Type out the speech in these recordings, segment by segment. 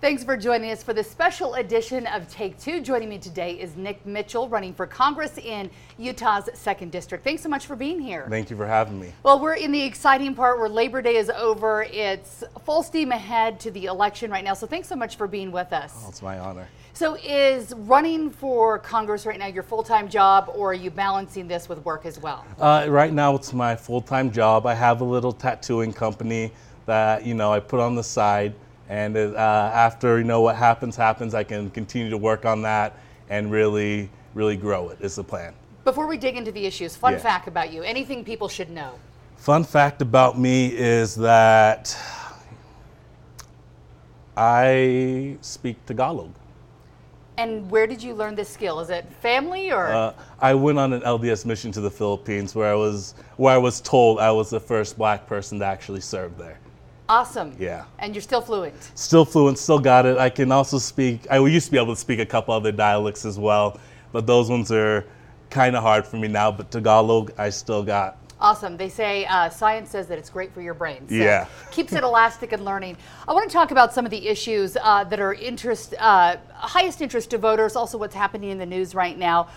Thanks for joining us for this special edition of Take Two. Joining me today is Nick Mitchell, running for Congress in Utah's 2nd District. Thanks so much for being here. Thank you for having me. Well, we're in the exciting part where Labor Day is over. It's full steam ahead to the election right now. So thanks so much for being with us. Oh, it's my honor. So, is running for Congress right now your full time job, or are you balancing this with work as well? Uh, right now, it's my full time job. I have a little tattooing company that you know I put on the side, and uh, after you know what happens, happens. I can continue to work on that and really, really grow it. Is the plan. Before we dig into the issues, fun Yeah. fact about you: anything people should know. Fun fact about me is that I speak Tagalog. And where did you learn this skill? Is it family or? Uh, I went on an LDS mission to the Philippines where I was where I was told I was the first black person to actually serve there. Awesome. Yeah. And you're still fluent. Still fluent, still got it. I can also speak. I used to be able to speak a couple other dialects as well, but those ones are kind of hard for me now. But Tagalog, I still got. Awesome. They say uh, science says that it's great for your brain. So Yeah. keeps it elastic and learning. I want to talk about some of the issues uh, that are interest, uh, highest interest to voters. Also, what's happening in the news right now.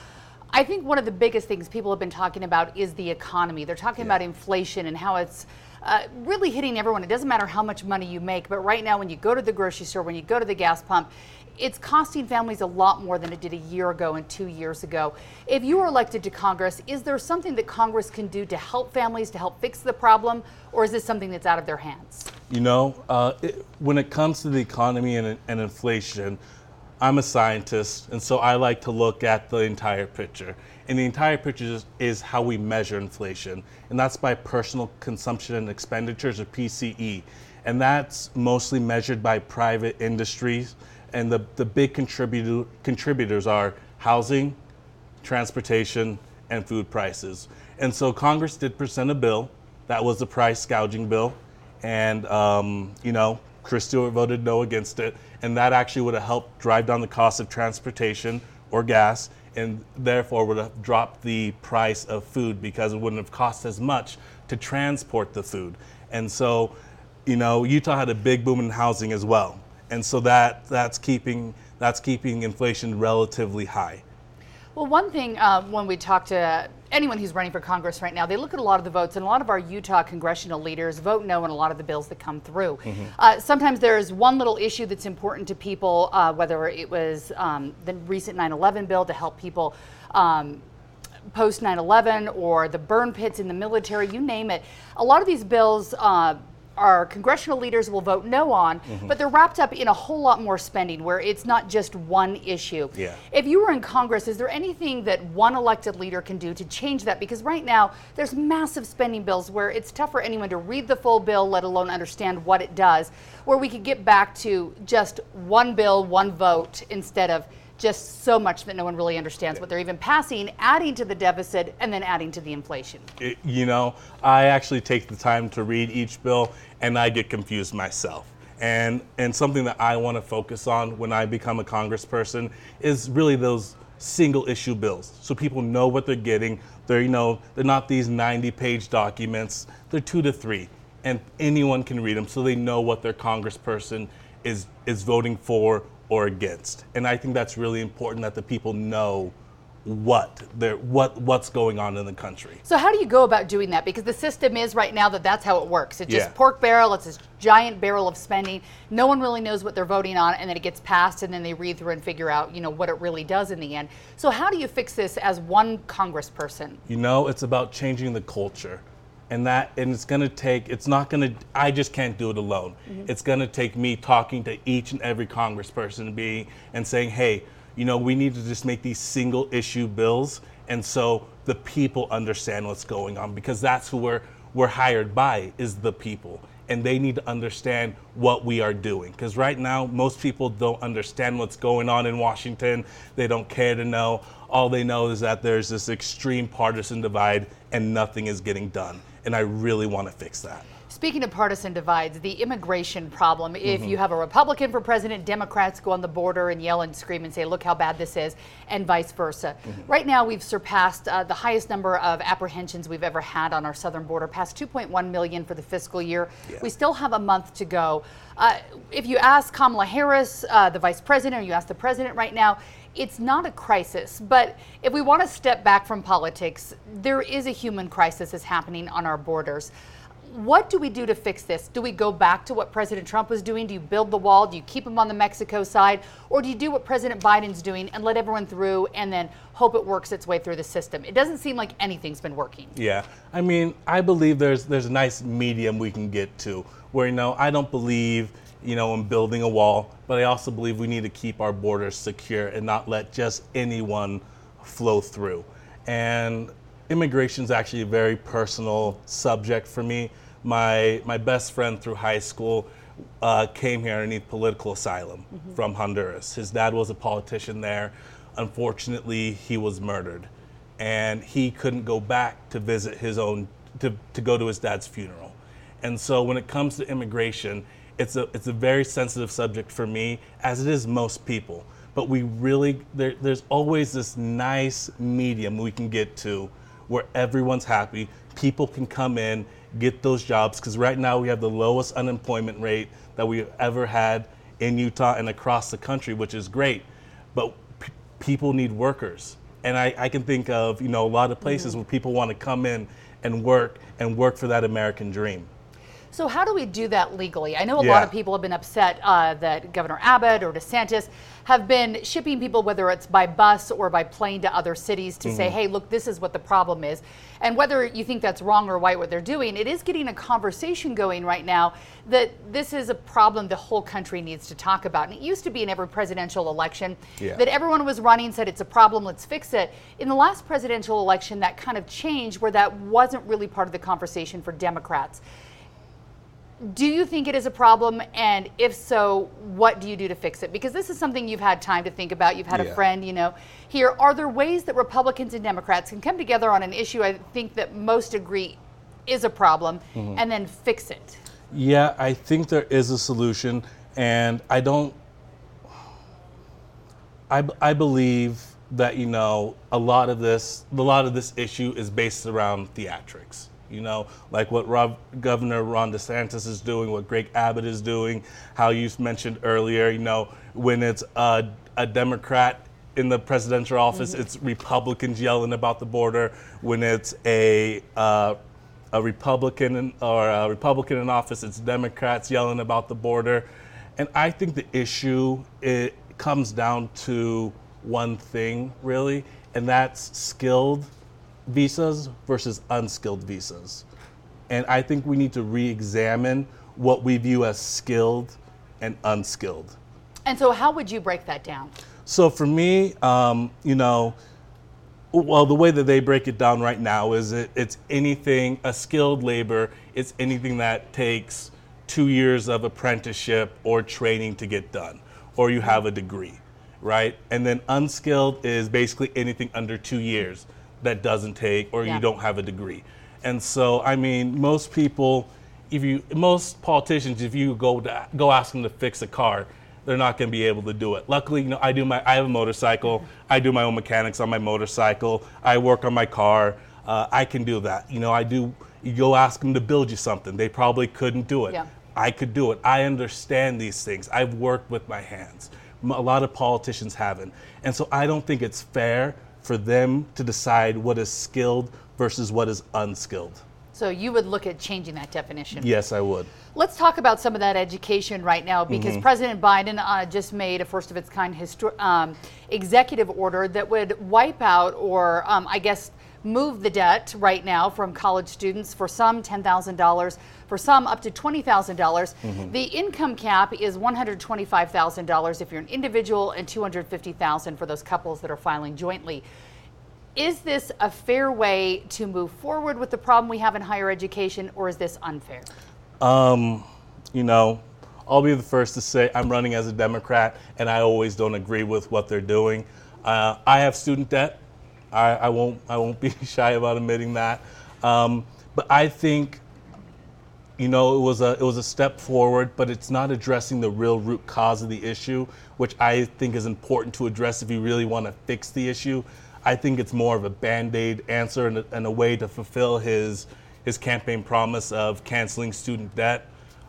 I think one of the biggest things people have been talking about is the economy. They're talking about inflation and how it's uh, really hitting everyone. It doesn't matter how much money you make, but right now, when you go to the grocery store, when you go to the gas pump, it's costing families a lot more than it did a year ago and two years ago. If you were elected to Congress, is there something that Congress can do to help families, to help fix the problem, or is this something that's out of their hands? You know, uh, it, when it comes to the economy and, and inflation, I'm a scientist, and so I like to look at the entire picture. And the entire picture is, is how we measure inflation, and that's by personal consumption and expenditures, or PCE. And that's mostly measured by private industries. And the, the big contributor, contributors are housing, transportation, and food prices. And so Congress did present a bill that was the price gouging bill, and um, you know Chris Stewart voted no against it, and that actually would have helped drive down the cost of transportation or gas, and therefore would have dropped the price of food because it wouldn't have cost as much to transport the food. And so, you know, Utah had a big boom in housing as well, and so that that's keeping that's keeping inflation relatively high. Well, one thing uh, when we talk to anyone who's running for Congress right now, they look at a lot of the votes, and a lot of our Utah congressional leaders vote no on a lot of the bills that come through. Uh, sometimes there's one little issue that's important to people, uh, whether it was um, the recent 9 11 bill to help people. Um, Post 9 11 or the burn pits in the military, you name it. A lot of these bills uh, our congressional leaders will vote no on, Mm-hmm. but they're wrapped up in a whole lot more spending where it's not just one issue. Yeah. If you were in Congress, is there anything that one elected leader can do to change that? Because right now, there's massive spending bills where it's tough for anyone to read the full bill, let alone understand what it does, where we could get back to just one bill, one vote, instead of just so much that no one really understands what they're even passing, adding to the deficit, and then adding to the inflation. it- you know, I actually take the time to read each bill and I get confused myself. And and something that I want to focus on when I become a congressperson is really those single issue bills. So people know what they're getting. They're you know, they're not these 90 page documents. They're 2 to 3 and anyone can read them so they know what their congressperson is is voting for or against. And I think that's really important that the people know what they're what what's going on in the country. So how do you go about doing that? Because the system is right now that that's how it works. It's just Yeah. pork barrel. It's this giant barrel of spending. No one really knows what they're voting on, and then it gets passed, and then they read through and figure out, you know, what it really does in the end. So how do you fix this as one Congressperson? You know, it's about changing the culture. And that and it's going to take it's not going to I just can't do it alone. Mm-hmm. It's going to take me talking to each and every congressperson be and saying, "Hey, You know, we need to just make these single issue bills, and so the people understand what's going on because that's who we're we're hired by is the people and they need to understand what we are doing. Because right now, most people don't understand what's going on in Washington. They don't care to know. All they know is that there's this extreme partisan divide and nothing is getting done. And I really want to fix that. Speaking of partisan divides, the immigration problem, if mm-hmm. you have a Republican for president, Democrats go on the border and yell and scream and say, look how bad this is, and vice versa. Mm-hmm. Right now, we've surpassed uh, the highest number of apprehensions we've ever had on our southern border, past 2.1 million for the fiscal year. Yeah. We still have a month to go. Uh, if you ask Kamala Harris, uh, the vice president, or you ask the president right now, it's not a crisis, but if we want to step back from politics, there is a human crisis that's happening on our borders what do we do to fix this? Do we go back to what President Trump was doing? Do you build the wall? Do you keep them on the Mexico side? Or do you do what President Biden's doing and let everyone through and then hope it works its way through the system? It doesn't seem like anything's been working. Yeah. I mean, I believe there's there's a nice medium we can get to where you know, I don't believe you know, in building a wall, but I also believe we need to keep our borders secure and not let just anyone flow through. And immigration is actually a very personal subject for me. My my best friend through high school uh, came here underneath political asylum mm-hmm. from Honduras. His dad was a politician there. Unfortunately, he was murdered, and he couldn't go back to visit his own to, to go to his dad's funeral. And so, when it comes to immigration, it's a it's a very sensitive subject for me, as it is most people. But we really there, there's always this nice medium we can get to where everyone's happy. People can come in, get those jobs, because right now we have the lowest unemployment rate that we've ever had in Utah and across the country, which is great. But p- people need workers. And I, I, can think of, you know, a lot of places mm-hmm. where people want to come in and work and work for that American dream. So how do we do that legally? I know a yeah. lot of people have been upset uh, that Governor Abbott or DeSantis have been shipping people, whether it's by bus or by plane, to other cities to mm-hmm. say, hey, look, this is what the problem is. And whether you think that's wrong or right what they're doing, it is getting a conversation going right now that this is a problem the whole country needs to talk about. And it used to be in every presidential election yeah. that everyone was running, said it's a problem, let's fix it. In the last presidential election, that kind of changed where that wasn't really part of the conversation for Democrats. Do you think it is a problem? And if so, what do you do to fix it? Because this is something you've had time to think about. You've had yeah. a friend, you know, here. Are there ways that Republicans and Democrats can come together on an issue I think that most agree is a problem mm-hmm. and then fix it? Yeah, I think there is a solution. And I don't, I, I believe that, you know, a lot of this, a lot of this issue is based around theatrics you know, like what Rob, Governor Ron DeSantis is doing, what Greg Abbott is doing, how you mentioned earlier, you know, when it's a, a Democrat in the presidential office, mm-hmm. it's Republicans yelling about the border. When it's a uh, a Republican in, or a Republican in office, it's Democrats yelling about the border. And I think the issue it comes down to one thing really, and that's skilled visas versus unskilled visas. And I think we need to re examine what we view as skilled and unskilled. And so, how would you break that down? So, for me, um, you know, well, the way that they break it down right now is it, it's anything, a skilled labor, it's anything that takes two years of apprenticeship or training to get done, or you have a degree, right? And then unskilled is basically anything under two years that doesn't take or yeah. you don't have a degree. And so, I mean, most people, if you, most politicians, if you go to, go ask them to fix a car, they're not going to be able to do it. Luckily, you know, I do my, I have a motorcycle. I do my own mechanics on my motorcycle. I work on my car. Uh, I can do that. You know, I do. You go ask them to build you something. They probably couldn't do it. Yeah. I could do it. I understand these things. I've worked with my hands. A lot of politicians haven't, and so I don't think it's fair for them to decide what is skilled versus what is unskilled. So you would look at changing that definition? Yes, I would. Let's talk about some of that education right now because mm-hmm. President Biden uh, just made a first of its kind histor- um, executive order that would wipe out or, um, I guess, move the debt right now from college students. For some, $10,000. For some, up to $20,000. dollars The income cap is $125,000 if you're an individual and $250,000 for those couples that are filing jointly. Is this a fair way to move forward with the problem we have in higher education, or is this unfair? you know, I'll be the first to say I'm running as a Democrat, and I always don't agree with what they're doing. Uh, I have student debt. I, I won't. I won't be shy about admitting that. Um, but I think, you know, it was a it was a step forward, but it's not addressing the real root cause of the issue, which I think is important to address if you really want to fix the issue. I think it's more of a band-aid answer and a, and a way to fulfill his his campaign promise of canceling student debt.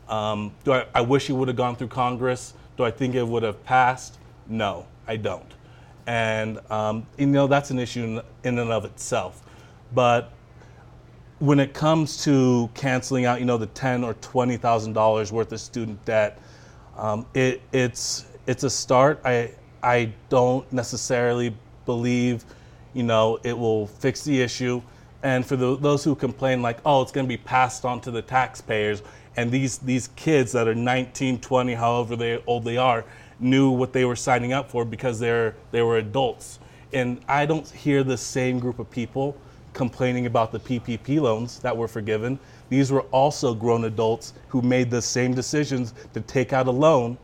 Um, do I, I wish it would have gone through Congress? Do I think it would have passed? No, I don't. And um, you know that's an issue in, and of itself. But when it comes to canceling out, you know, the ten or twenty thousand dollars worth of student debt, um, it, it's it's a start. I I don't necessarily believe, you know, it will fix the issue. And for the, those who complain, like, oh, it's going to be passed on to the taxpayers, and these these kids that are 19, 20, however they, old they are, knew what they were signing up for because they're they were adults. And I don't hear the same group of people complaining about the PPP loans that were forgiven. These were also grown adults who made the same decisions to take out a loan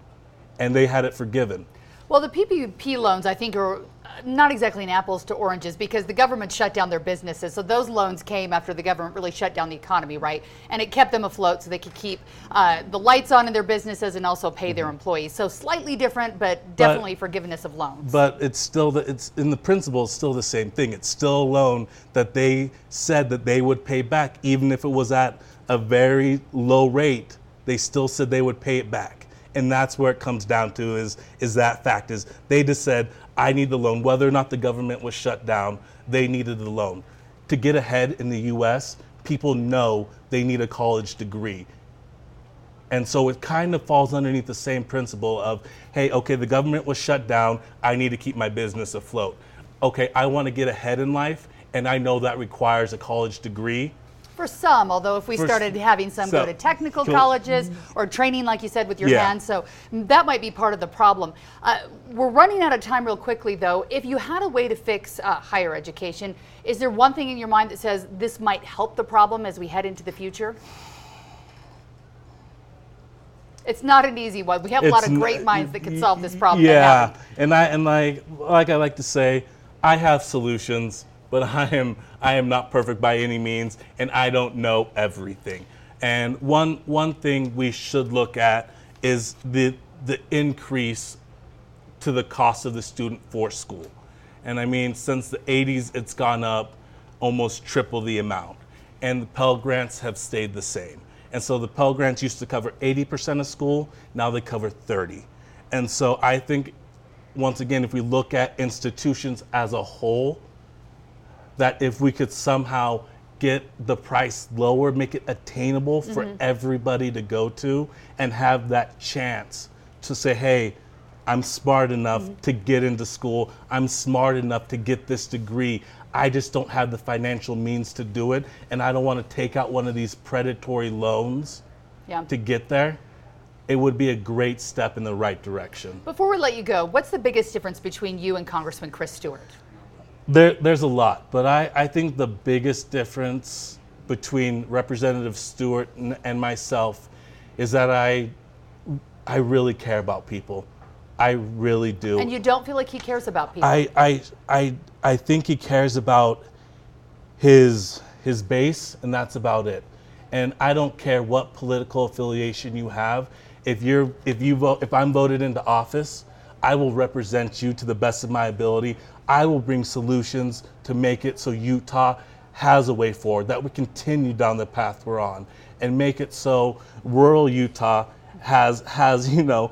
and they had it forgiven. Well, the PPP loans, I think, are not exactly an apples to oranges because the government shut down their businesses. So those loans came after the government really shut down the economy, right? And it kept them afloat so they could keep uh, the lights on in their businesses and also pay their employees. So slightly different, but definitely forgiveness of loans. But it's still the, it's in the principle it's still the same thing. It's still a loan that they said that they would pay back, even if it was at a very low rate. They still said they would pay it back and that's where it comes down to is is that fact is they just said I need the loan. Whether or not the government was shut down they needed the loan. To get ahead in the US people know they need a college degree. And so it kind of falls underneath the same principle of hey okay the government was shut down. I need to keep my business afloat. Okay I want to get ahead in life and I know that requires a college degree for some, although if we For started having some so- go to technical so- colleges or training, like you said, with your Yeah. hands, so that might be part of the problem. Uh, we're running out of time real quickly, though. If you had a way to fix uh, higher education, is there one thing in your mind that says this might help the problem as we head into the future? It's not an easy one. We have a lot It's of great minds that can solve this problem. Yeah, and I and like like I like to say, I have solutions, but I am I am not perfect by any means, and I don't know everything. And one one thing we should look at is the the increase to the cost of the student for school. And I mean, since the 80s, it's gone up almost triple the amount. And the Pell Grants have stayed the same. And so the Pell Grants used to cover 80% of school, now they cover 30. And so I think, once again, if we look at institutions as a whole, that if we could somehow get the price lower, make it attainable for mm-hmm. everybody to go to, and have that chance to say, hey, I'm smart enough mm-hmm. to get into school. I'm smart enough to get this degree. I just don't have the financial means to do it, and I don't want to take out one of these predatory loans Yeah. to get there. It would be a great step in the right direction. Before we let you go, what's the biggest difference between you and Congressman Chris Stewart? There, there's a lot, but I, I think the biggest difference between Representative Stewart and, and myself is that I, I really care about people. I really do. And you don't feel like he cares about people. I, I, I, I think he cares about his his base, and that's about it. And I don't care what political affiliation you have. If you're if you vote if I'm voted into office, I will represent you to the best of my ability. I will bring solutions to make it so Utah has a way forward, that we continue down the path we're on, and make it so rural Utah has has you know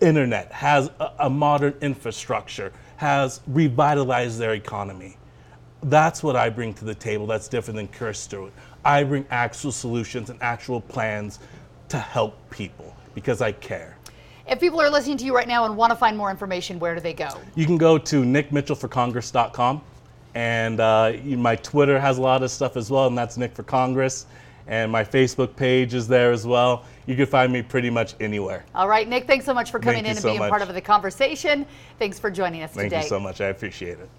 internet, has a, a modern infrastructure, has revitalized their economy. That's what I bring to the table that's different than Chris Stewart. I bring actual solutions and actual plans to help people because I care. If people are listening to you right now and want to find more information, where do they go? You can go to nickmitchellforcongress.com And uh, my Twitter has a lot of stuff as well, and that's Nick for Congress. And my Facebook page is there as well. You can find me pretty much anywhere. All right, Nick, thanks so much for coming Thank in and so being much. part of the conversation. Thanks for joining us Thank today. Thank you so much. I appreciate it.